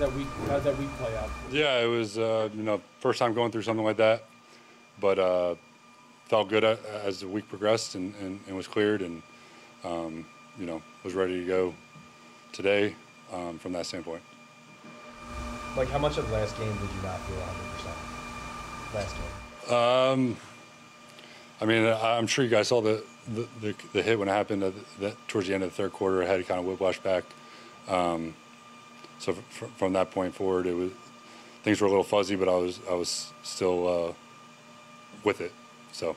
that week? That week play out? Yeah, it was uh, you know first time going through something like that, but uh, felt good as the week progressed and, and, and was cleared and um, you know was ready to go today um, from that standpoint. Like, how much of last game did you not feel 100%? Last game. Um, I mean, I'm sure you guys saw the the, the, the hit when it happened at the, towards the end of the third quarter. I had kind of whiplash back. Um, so fr- from that point forward, it was things were a little fuzzy, but I was I was still uh, with it. So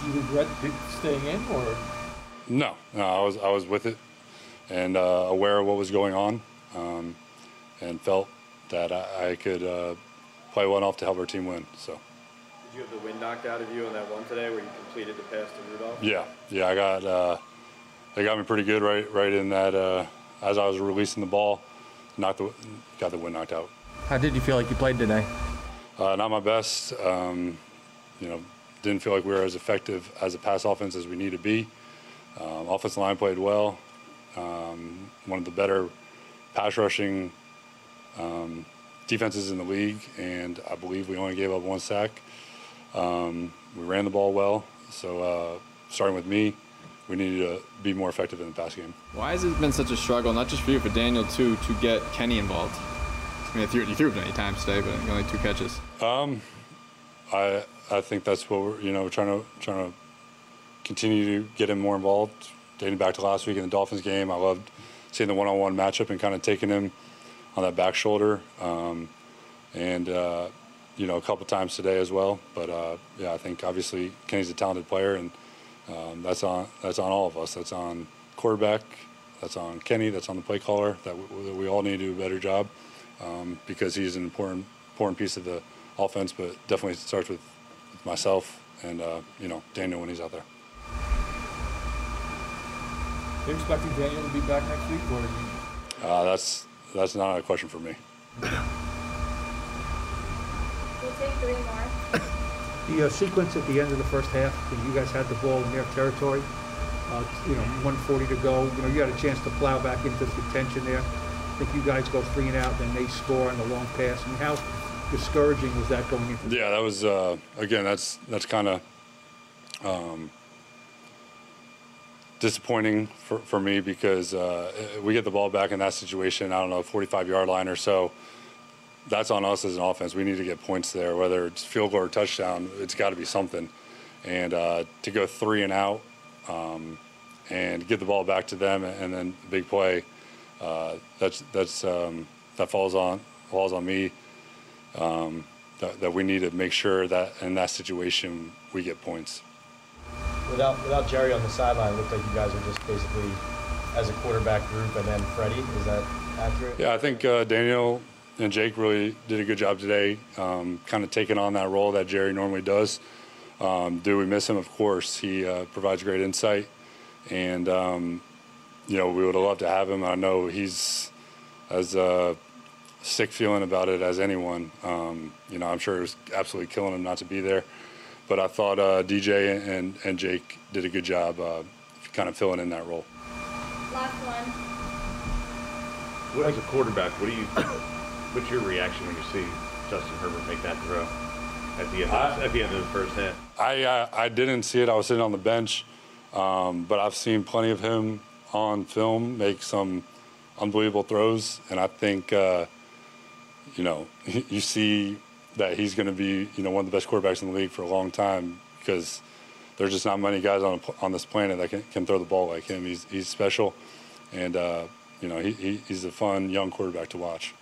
Do you regret staying in, or no, no, I was I was with it and uh, aware of what was going on, um, and felt that I, I could uh, play one off to help our team win. So. Did you have the wind knocked out of you on that one today where you completed the pass to Rudolph? Yeah, yeah, I got uh, they got me pretty good right right in that uh, as I was releasing the ball, knocked the got the wind knocked out. How did you feel like you played today? Uh, not my best. Um, you know, didn't feel like we were as effective as a pass offense as we need to be. Um, offensive line played well. Um, one of the better pass rushing um, defenses in the league, and I believe we only gave up one sack. Um, we ran the ball well, so uh, starting with me, we needed to be more effective in the pass game. Why has it been such a struggle, not just for you, for Daniel too, to get Kenny involved? I mean, you threw, you threw it many times today, but only two catches. Um, I I think that's what we're you know trying to trying to continue to get him more involved. Dating back to last week in the Dolphins game, I loved seeing the one-on-one matchup and kind of taking him on that back shoulder, um, and uh, you know a couple times today as well. But uh, yeah, I think obviously Kenny's a talented player, and um, that's on that's on all of us. That's on quarterback. That's on Kenny. That's on the play caller. That we, that we all need to do a better job um, because he's an important important piece of the offense. But definitely starts with, with myself and uh, you know Daniel when he's out there. are you expecting Daniel to be back next week, or? Uh, that's that's not a question for me. We'll take three more. The uh, sequence at the end of the first half, when you guys had the ball in their territory, uh, you know, 140 to go, you know, you had a chance to plow back into the contention there. I think you guys go three and out, then they score on the long pass. I mean, how discouraging was that going into? Yeah, that was uh, again. That's that's kind of um, disappointing for, for me because uh, we get the ball back in that situation. I don't know, 45 yard line or so. That's on us as an offense. We need to get points there, whether it's field goal or touchdown. It's got to be something. And uh, to go three and out um, and get the ball back to them, and then big play. Uh, that's that's um, that falls on falls on me. Um, that, that we need to make sure that in that situation we get points. Without without Jerry on the sideline, it looked like you guys are just basically as a quarterback group and then Freddie. Is that accurate? Yeah, I think uh, Daniel and Jake really did a good job today, um, kind of taking on that role that Jerry normally does. Um, do we miss him? Of course. He uh, provides great insight, and um, you know we would have loved to have him. I know he's as uh, sick feeling about it as anyone. Um, you know, I'm sure it was absolutely killing him not to be there. But I thought uh, DJ and, and Jake did a good job uh, kind of filling in that role. Last one. What, as a quarterback, what do you? What's your reaction when you see Justin Herbert make that throw at the end? Of, at the end of the first half. I uh, I didn't see it. I was sitting on the bench, um, but I've seen plenty of him on film make some unbelievable throws, and I think uh, you know you see that he's going to be you know one of the best quarterbacks in the league for a long time because there's just not many guys on on this planet that can, can throw the ball like him. He's he's special, and uh, you know he, he he's a fun young quarterback to watch.